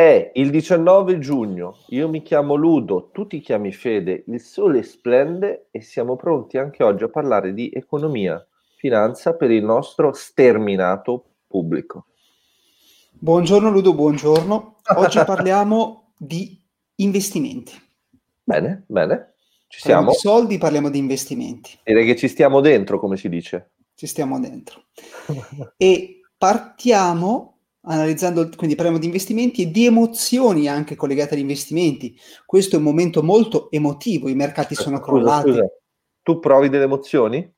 È il 19 giugno, io mi chiamo Ludo, tu ti chiami Fede, il sole splende e siamo pronti anche oggi a parlare di economia, finanza per il nostro sterminato pubblico. Buongiorno Ludo, buongiorno. Oggi parliamo di investimenti. Bene, bene. Ci Parliamo siamo. di soldi, parliamo di investimenti. Direi che ci stiamo dentro, come si dice. Ci stiamo dentro. E partiamo analizzando, quindi parliamo di investimenti e di emozioni anche collegate agli investimenti. Questo è un momento molto emotivo, i mercati sono Scusa, crollati. scusa. Tu provi delle emozioni?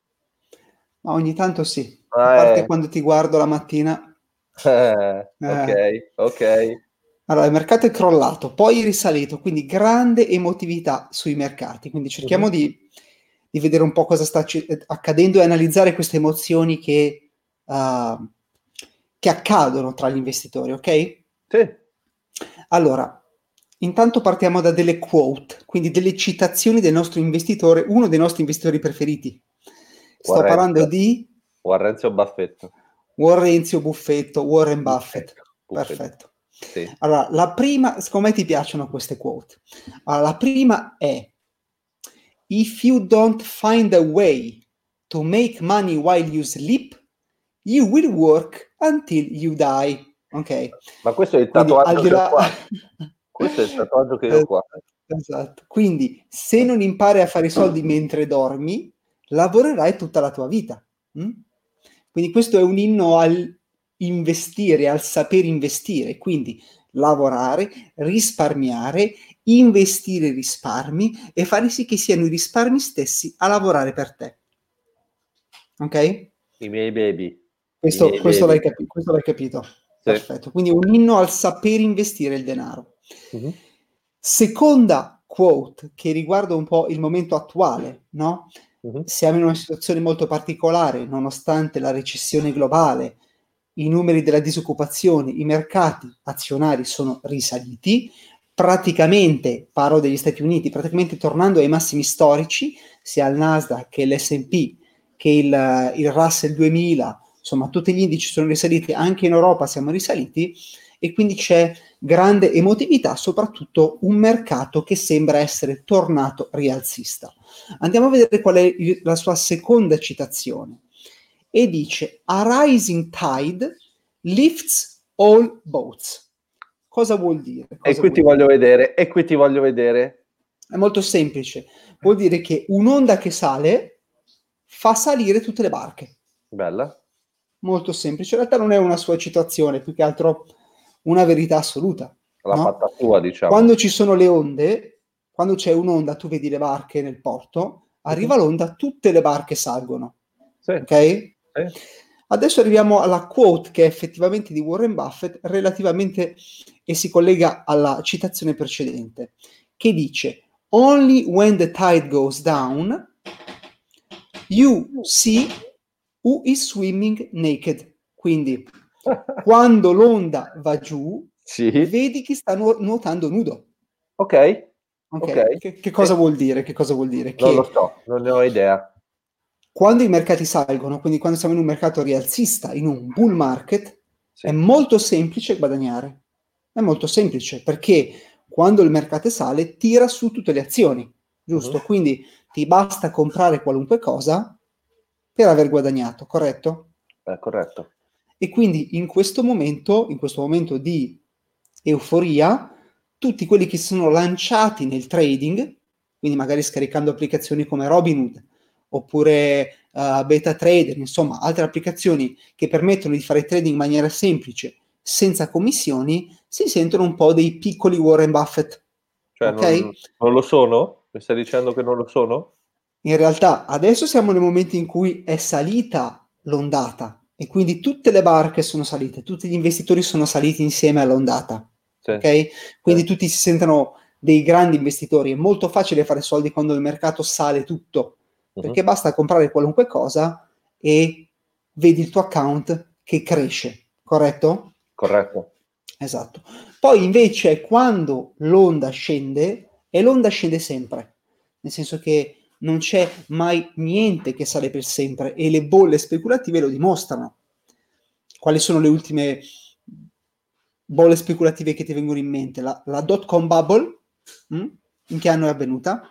Ma ogni tanto sì, Ah, a parte eh. quando ti guardo la mattina. Eh, ok, ok. Allora, il mercato è crollato, poi è risalito, quindi grande emotività sui mercati. Quindi cerchiamo Mhm. di, di vedere un po' cosa sta accadendo e analizzare queste emozioni che, uh, che accadono tra gli investitori, ok? Sì. Allora, intanto partiamo da delle quote, quindi delle citazioni del nostro investitore, uno dei nostri investitori preferiti. Sto Warren. parlando di Warrenzio Baffetto. Warrenzio Buffetto, Warren Buffett. Buffetto. Perfetto. Sì. Allora, la prima, secondo me ti piacciono queste quote. Allora, la prima è: If you don't find a way to make money while you sleep, you will work until you die. Ok. Ma questo è il Quindi, tatuaggio al di che ho là- qua. Questo è il tatuaggio che ho qua. Esatto. Quindi, se non impari a fare i soldi mentre dormi, lavorerai tutta la tua vita. mm? Quindi, questo è un inno al investire, al saper investire. Quindi, lavorare, risparmiare, investire risparmi e fare sì che siano i risparmi stessi a lavorare per te. Ok? I miei baby. Questo, miei questo baby. l'hai, capi- questo l'hai capito. Sì. Perfetto. Quindi, un inno al saper investire il denaro. Mhm. Seconda quote che riguarda un po' il momento attuale, no? Mhm. Siamo in una situazione molto particolare, nonostante la recessione globale, i numeri della disoccupazione, i mercati azionari sono risaliti, praticamente, parlo degli Stati Uniti, praticamente tornando ai massimi storici, sia il Nasdaq che l'S&P che il, il Russell 2000, insomma tutti gli indici sono risaliti, anche in Europa siamo risaliti e quindi c'è grande emotività, soprattutto un mercato che sembra essere tornato rialzista. Andiamo a vedere qual è la sua seconda citazione. E dice: A rising tide lifts all boats. Cosa vuol dire? E Cosa qui ti voglio vedere, e qui ti voglio vedere. È molto semplice. Vuol dire che un'onda che sale fa salire tutte le barche. Bella. Molto semplice. In realtà non è una sua citazione, più che altro una verità assoluta. L'ha No? fatta tua, diciamo. Quando ci sono le onde, quando c'è un'onda, tu vedi le barche nel porto, arriva l'onda, tutte le barche salgono. Sì, Ok? sì. Adesso arriviamo alla quote che è effettivamente di Warren Buffett relativamente e si collega alla citazione precedente, che dice: Only when the tide goes down, you see who is swimming naked. Quindi, quando l'onda va giù, Sì. vedi chi sta nuo- nuotando nudo. Ok, Ok? Ok. Che, che cosa vuol dire? Che cosa vuol dire? Che non lo so, non ne ho idea. quando i mercati salgono, quindi quando siamo in un mercato rialzista, in un bull market, Sì. è molto semplice guadagnare. È molto semplice perché quando il mercato sale tira su tutte le azioni, giusto? Mhm. Quindi ti basta comprare qualunque cosa per aver guadagnato, corretto? È corretto. E quindi in questo momento, in questo momento di euforia, tutti quelli che sono lanciati nel trading, quindi magari scaricando applicazioni come Robinhood oppure uh, Beta Trader, insomma, altre applicazioni che permettono di fare trading in maniera semplice, senza commissioni, si sentono un po' dei piccoli Warren Buffett. Cioè, Ok. non, non lo sono? Mi stai dicendo che non lo sono? In realtà adesso siamo nel momento in cui è salita l'ondata e quindi tutte le barche sono salite, tutti gli investitori sono saliti insieme all'ondata. Sì. ok? Quindi Sì. tutti si sentono dei grandi investitori. È molto facile fare soldi quando il mercato sale tutto, Mhm. perché basta comprare qualunque cosa e vedi il tuo account che cresce, corretto? Corretto. Esatto. Poi invece quando l'onda scende, e l'onda scende sempre, nel senso che non c'è mai niente che sale per sempre e le bolle speculative lo dimostrano. Quali sono le ultime bolle speculative che ti vengono in mente. La, la dot com bubble, mh? Mm? in che anno è avvenuta?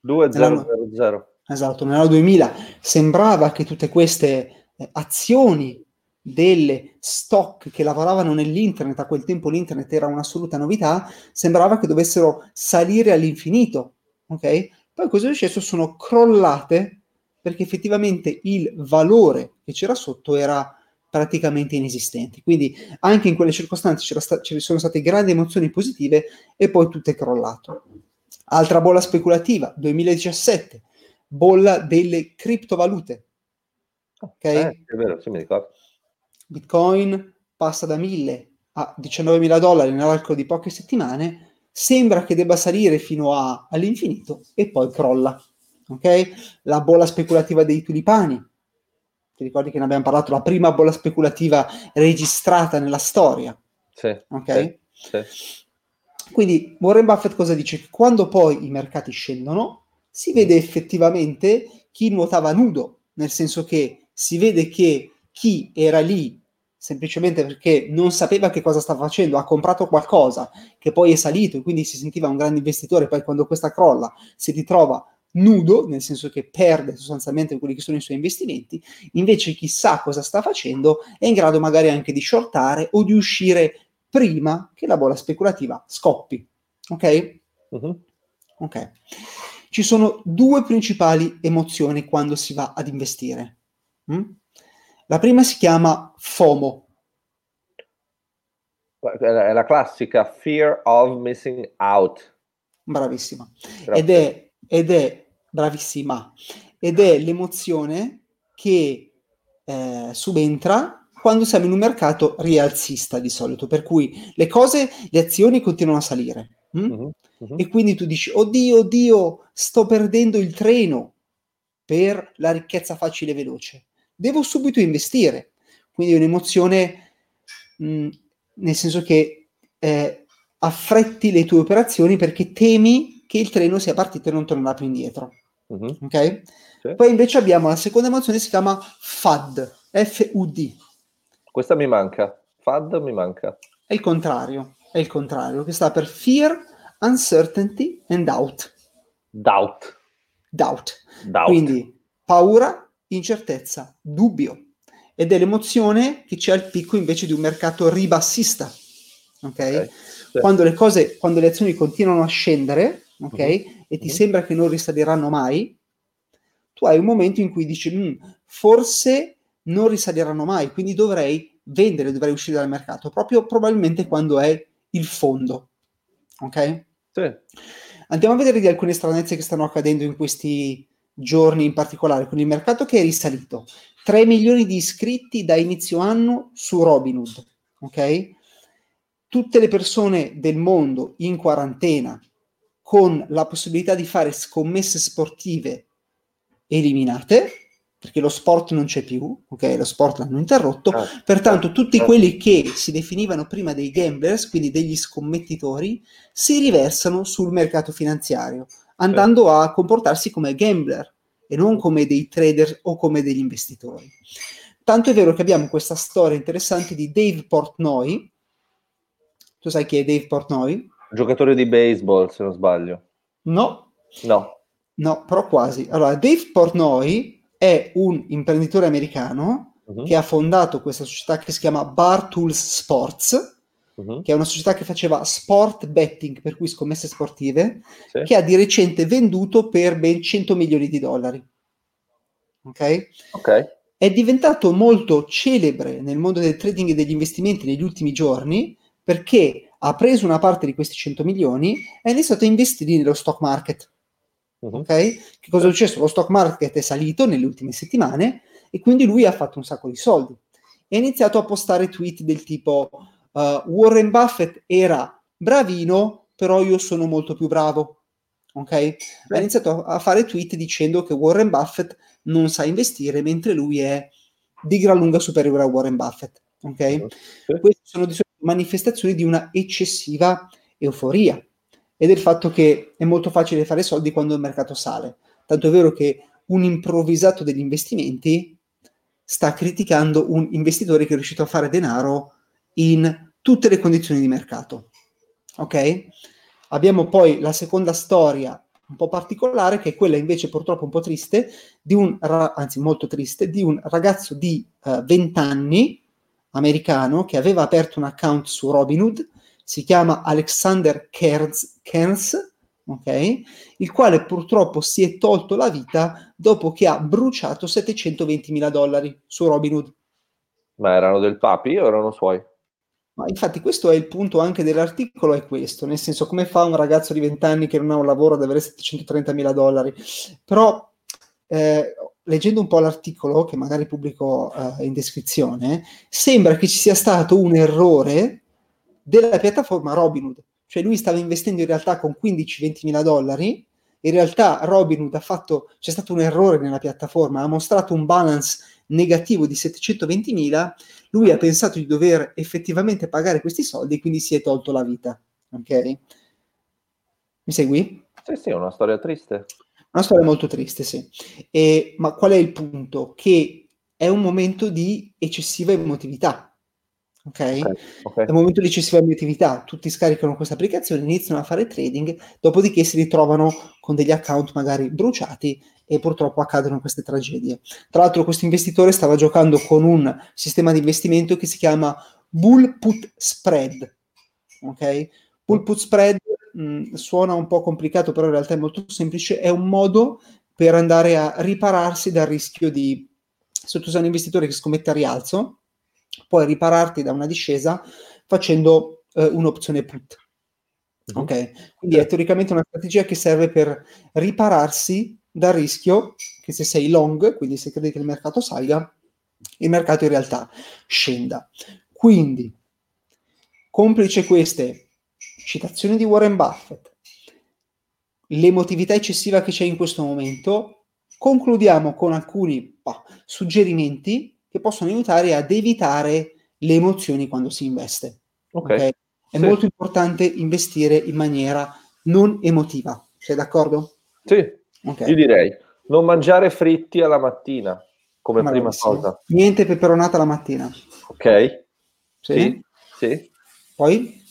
2000, 2000. Esatto, nell'anno 2000 sembrava che tutte queste eh, azioni delle stock che lavoravano nell'internet, a quel tempo l'internet era un'assoluta novità, sembrava che dovessero salire all'infinito, ok? Poi cosa è successo? Sono crollate perché effettivamente il valore che c'era sotto era praticamente inesistente. Quindi anche in quelle circostanze sta- ci sono state grandi emozioni positive e poi tutto è crollato. Altra bolla speculativa, 2017, bolla delle criptovalute. Ok? Eh, è vero, sì, mi ricordo. Bitcoin passa da 1000 a 19.000 dollari nell'arco di poche settimane, sembra che debba salire fino a, all'infinito e poi crolla. Ok? La bolla speculativa dei tulipani. Ti ricordi che ne abbiamo parlato? La prima bolla speculativa registrata nella storia. Sì. Ok? Sì, sì. Quindi Warren Buffett cosa dice? Che quando poi i mercati scendono, si vede effettivamente chi nuotava nudo, nel senso che si vede che chi era lì semplicemente perché non sapeva che cosa stava facendo, ha comprato qualcosa che poi è salito e quindi si sentiva un grande investitore, poi quando questa crolla si ritrova nudo, nel senso che perde sostanzialmente quelli che sono i suoi investimenti, invece chi sa cosa sta facendo è in grado magari anche di shortare o di uscire prima che la bolla speculativa scoppi. Ok? Uh-huh. Ok. Ci sono due principali emozioni quando si va ad investire. Mm? La prima si chiama FOMO. È la classica Fear of Missing Out. Bravissima. Ed è, ed è, bravissima, ed è l'emozione che eh, subentra quando siamo in un mercato rialzista di solito, per cui le cose, le azioni continuano a salire. Uh-huh, uh-huh. E quindi tu dici, oddio, oddio, sto perdendo il treno per la ricchezza facile e veloce devo subito investire. Quindi è un'emozione mh, nel senso che eh, affretti le tue operazioni perché temi che il treno sia partito e non tornerà più indietro. Uh-huh. Ok? Sì. Poi invece abbiamo la seconda emozione, si chiama FUD, F-U-D. Questa mi manca, FUD mi manca. È il contrario, è il contrario, che sta per Fear, Uncertainty and Doubt. Doubt. Doubt. doubt. Quindi paura, incertezza, dubbio ed è l'emozione che c'è al picco invece di un mercato ribassista. Ok? okay. Quando le cose, quando le azioni continuano a scendere, ok? Uh-huh. E ti uh-huh. sembra che non risaliranno mai, tu hai un momento in cui dici, mm, forse non risaliranno mai, quindi dovrei vendere, dovrei uscire dal mercato, proprio probabilmente quando è il fondo. Ok? Sì. Andiamo a vedere di alcune stranezze che stanno accadendo in questi giorni in particolare, con il mercato che è risalito. 3 milioni di iscritti da inizio anno su Robinhood, ok? Tutte le persone del mondo in quarantena con la possibilità di fare scommesse sportive eliminate, perché lo sport non c'è più, ok? Lo sport l'hanno interrotto, ah, pertanto tutti ah. quelli che si definivano prima dei gamblers, quindi degli scommettitori, si riversano sul mercato finanziario andando a comportarsi come gambler e non come dei trader o come degli investitori. Tanto è vero che abbiamo questa storia interessante di Dave Portnoy. Tu sai chi è Dave Portnoy? Giocatore di baseball, se non sbaglio. No. No. No, però quasi. Allora, Dave Portnoy è un imprenditore americano uh-huh. che ha fondato questa società che si chiama Bar Tools Sports uh-huh. che è una società che faceva sport betting, per cui scommesse sportive, sì. che ha di recente venduto per ben 100 milioni di dollari. Ok? Ok. È diventato molto celebre nel mondo del trading e degli investimenti negli ultimi giorni perché ha preso una parte di questi 100 milioni e ha iniziato a investire nello stock market. Uh-huh. Ok? Che cosa è successo? Lo stock market è salito nelle ultime settimane e quindi lui ha fatto un sacco di soldi. E ha iniziato a postare tweet del tipo uh, Warren Buffett era bravino, però io sono molto più bravo. Ok? Beh. Ha iniziato a fare tweet dicendo che Warren Buffett non sa investire, mentre lui è di gran lunga superiore a Warren Buffett. Ok? Sì. Queste sono di manifestazioni di una eccessiva euforia e del fatto che è molto facile fare soldi quando il mercato sale. Tanto è vero che un improvvisato degli investimenti sta criticando un investitore che è riuscito a fare denaro in tutte le condizioni di mercato. Ok? Abbiamo poi la seconda storia un po' particolare, che è quella invece purtroppo un po' triste, di un, anzi molto triste, di un ragazzo di uh, eh, 20 anni, americano, che aveva aperto un account su Robinhood, si chiama Alexander Kearns, Kearns okay? il quale purtroppo si è tolto la vita dopo che ha bruciato 720 mila dollari su Robinhood. Ma erano del papi o erano suoi? Ma infatti questo è il punto anche dell'articolo, è questo, nel senso come fa un ragazzo di 20 anni che non ha un lavoro ad avere 730 mila dollari? Però eh, leggendo un po' l'articolo, che magari pubblico eh, in descrizione, sembra che ci sia stato un errore della piattaforma Robinhood. Cioè lui stava investendo in realtà con 15-20 mila dollari, in realtà Robinhood ha fatto, c'è stato un errore nella piattaforma, ha mostrato un balance negativo di 720 mila lui ha pensato di dover effettivamente pagare questi soldi e quindi si è tolto la vita. Ok? Mi segui? Sì, sì, è una storia triste. Una storia molto triste, sì. E, ma qual è il punto? Che è un momento di eccessiva emotività. Okay? Okay. È un momento di eccessiva emotività. Tutti scaricano questa applicazione, iniziano a fare trading, dopodiché si ritrovano con degli account magari bruciati e purtroppo accadono queste tragedie. Tra l'altro questo investitore stava giocando con un sistema di investimento che si chiama Bull Put Spread. Ok? Bull Put Spread mh, mm, suona un po' complicato, però in realtà è molto semplice, è un modo per andare a ripararsi dal rischio di se tu sei un investitore che scommette a rialzo, puoi ripararti da una discesa facendo eh, un'opzione put. Mhm. Ok? Quindi è teoricamente una strategia che serve per ripararsi dal rischio che se sei long, quindi se credi che il mercato salga, il mercato in realtà scenda. Quindi, complice queste citazioni di Warren Buffett, l'emotività eccessiva che c'è in questo momento, concludiamo con alcuni bah, suggerimenti che possono aiutare ad evitare le emozioni quando si investe. Ok. okay? È sì. molto importante investire in maniera non emotiva. Sei d'accordo? Sì, Okay. Io direi non mangiare fritti alla mattina come prima cosa. Niente peperonata la mattina. Ok. Sì. Sì. sì. Poi?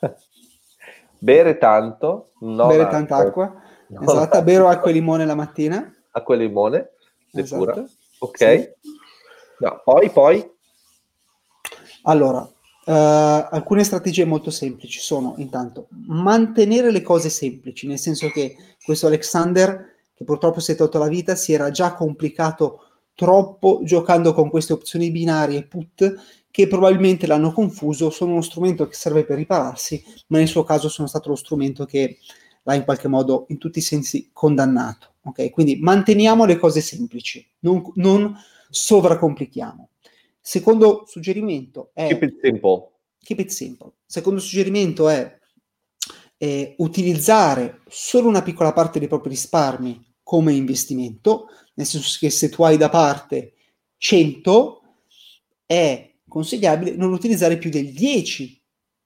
Bere tanto. Bere acqua. tanta acqua. Non esatto, acqua. bere acqua e limone la mattina. Acqua e limone, esatto. Ok. Sì. No, poi, poi? Allora, uh, alcune strategie molto semplici sono intanto mantenere le cose semplici, nel senso che questo Alexander che purtroppo si è tolto la vita, si era già complicato troppo giocando con queste opzioni binarie put che probabilmente l'hanno confuso, sono uno strumento che serve per ripararsi, ma nel suo caso sono stato lo strumento che l'ha in qualche modo in tutti i sensi condannato. Okay? Quindi manteniamo le cose semplici, non, non sovracomplichiamo. Secondo suggerimento è... Keep it simple. Keep it simple. Secondo suggerimento è eh, utilizzare solo una piccola parte dei propri risparmi come investimento, nel senso che se tu hai da parte 100 è consigliabile non utilizzare più del 10,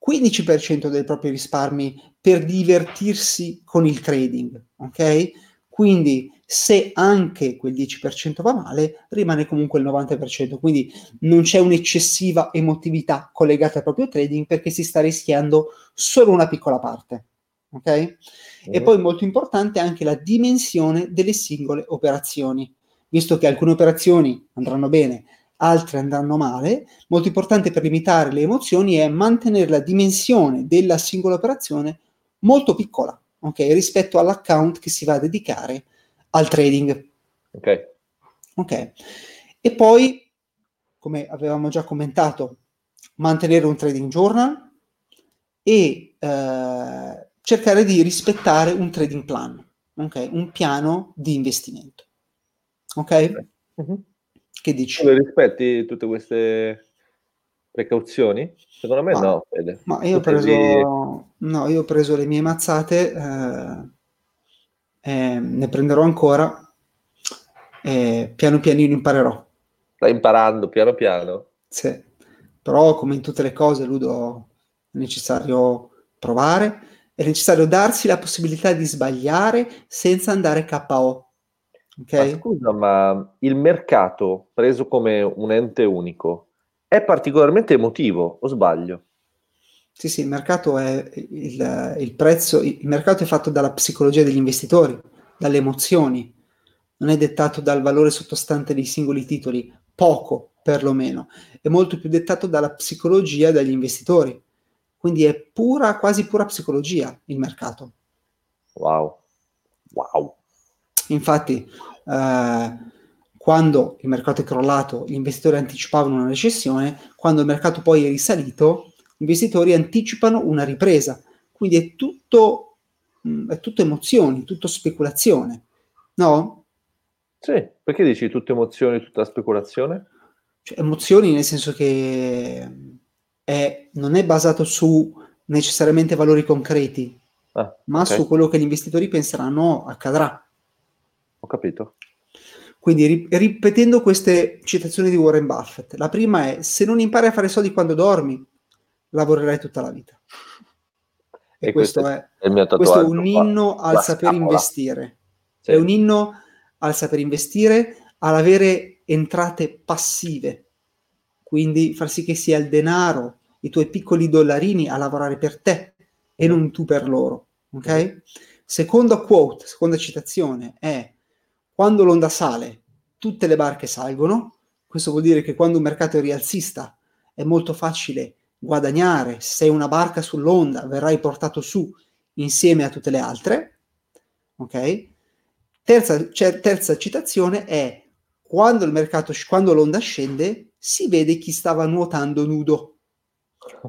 15% dei propri risparmi per divertirsi con il trading, ok? Quindi se anche quel 10% va male, rimane comunque il 90%, quindi non c'è un'eccessiva emotività collegata al proprio trading perché si sta rischiando solo una piccola parte ok? Mm. E poi molto importante anche la dimensione delle singole operazioni, visto che alcune operazioni andranno bene, altre andranno male, molto importante per limitare le emozioni è mantenere la dimensione della singola operazione molto piccola, ok? Rispetto all'account che si va a dedicare al trading. Ok. Ok. E poi, come avevamo già commentato, mantenere un trading journal e eh, cercare di rispettare un trading plan, okay? un piano di investimento. Ok? Uh-huh. Che dici? Tu rispetti tutte queste precauzioni? Secondo me ma, no, Fede. Ma io ho, preso, di... no, io ho preso le mie mazzate, eh, eh, ne prenderò ancora e piano pianino imparerò. Stai imparando piano piano? Sì, però come in tutte le cose, Ludo, è necessario provare, è necessario darsi la possibilità di sbagliare senza andare KO. Okay? Ma scusa, ma il mercato, preso come un ente unico, è particolarmente emotivo, o sbaglio? Sì, sì, il mercato è il, il prezzo, il mercato è fatto dalla psicologia degli investitori, dalle emozioni, non è dettato dal valore sottostante dei singoli titoli, poco perlomeno, è molto più dettato dalla psicologia degli investitori. Quindi è pura, quasi pura psicologia il mercato. Wow, wow. Infatti, eh, quando il mercato è crollato, gli investitori anticipavano una recessione, quando il mercato poi è risalito, investitori anticipano una ripresa. Quindi è tutto, mm, è tutto emozioni, tutto speculazione, no? Sì, perché dici tutte emozioni, tutta speculazione? Cioè, emozioni nel senso che è, non è basato su necessariamente valori concreti, ah, ma okay. su quello che gli investitori penseranno accadrà. Ho capito. Quindi ripetendo queste citazioni di Warren Buffett, la prima è se non impari a fare soldi quando dormi, lavorerai tutta la vita. E, e questo, questo, è, è questo è un inno al saper investire. Sì. È un inno al saper investire, all'avere entrate passive, quindi far sì che sia il denaro, i tuoi piccoli dollarini a lavorare per te e non tu per loro. Ok? Seconda quote, seconda citazione è quando l'onda sale, tutte le barche salgono. Questo vuol dire che quando un mercato è rialzista è molto facile guadagnare. Se sei una barca sull'onda, verrai portato su insieme a tutte le altre. Ok? Terza, cioè, terza citazione è quando mercato, quando l'onda scende, si vede chi stava nuotando nudo.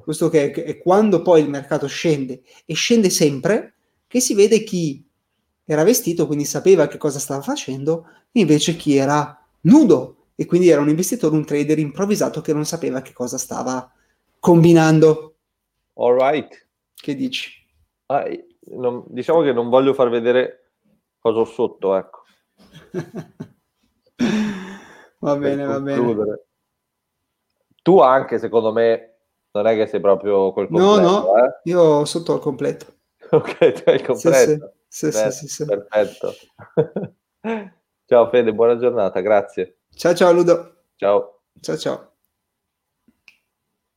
Questo che è, quando poi il mercato scende e scende sempre, che si vede chi era vestito, quindi sapeva che cosa stava facendo, invece chi era nudo e quindi era un investitore, un trader improvvisato che non sapeva che cosa stava combinando. All right. Che dici? Ah, non, diciamo che non voglio far vedere cosa ho sotto, ecco. va bene, va bene. Tu anche, secondo me, non è che sei proprio col completo, No, no, eh? io sotto al completo. ok, tu hai il completo. Sì, sì, sì, sì, Perfetto. ciao Fede, buona giornata, grazie. Ciao ciao Ludo. Ciao. Ciao ciao.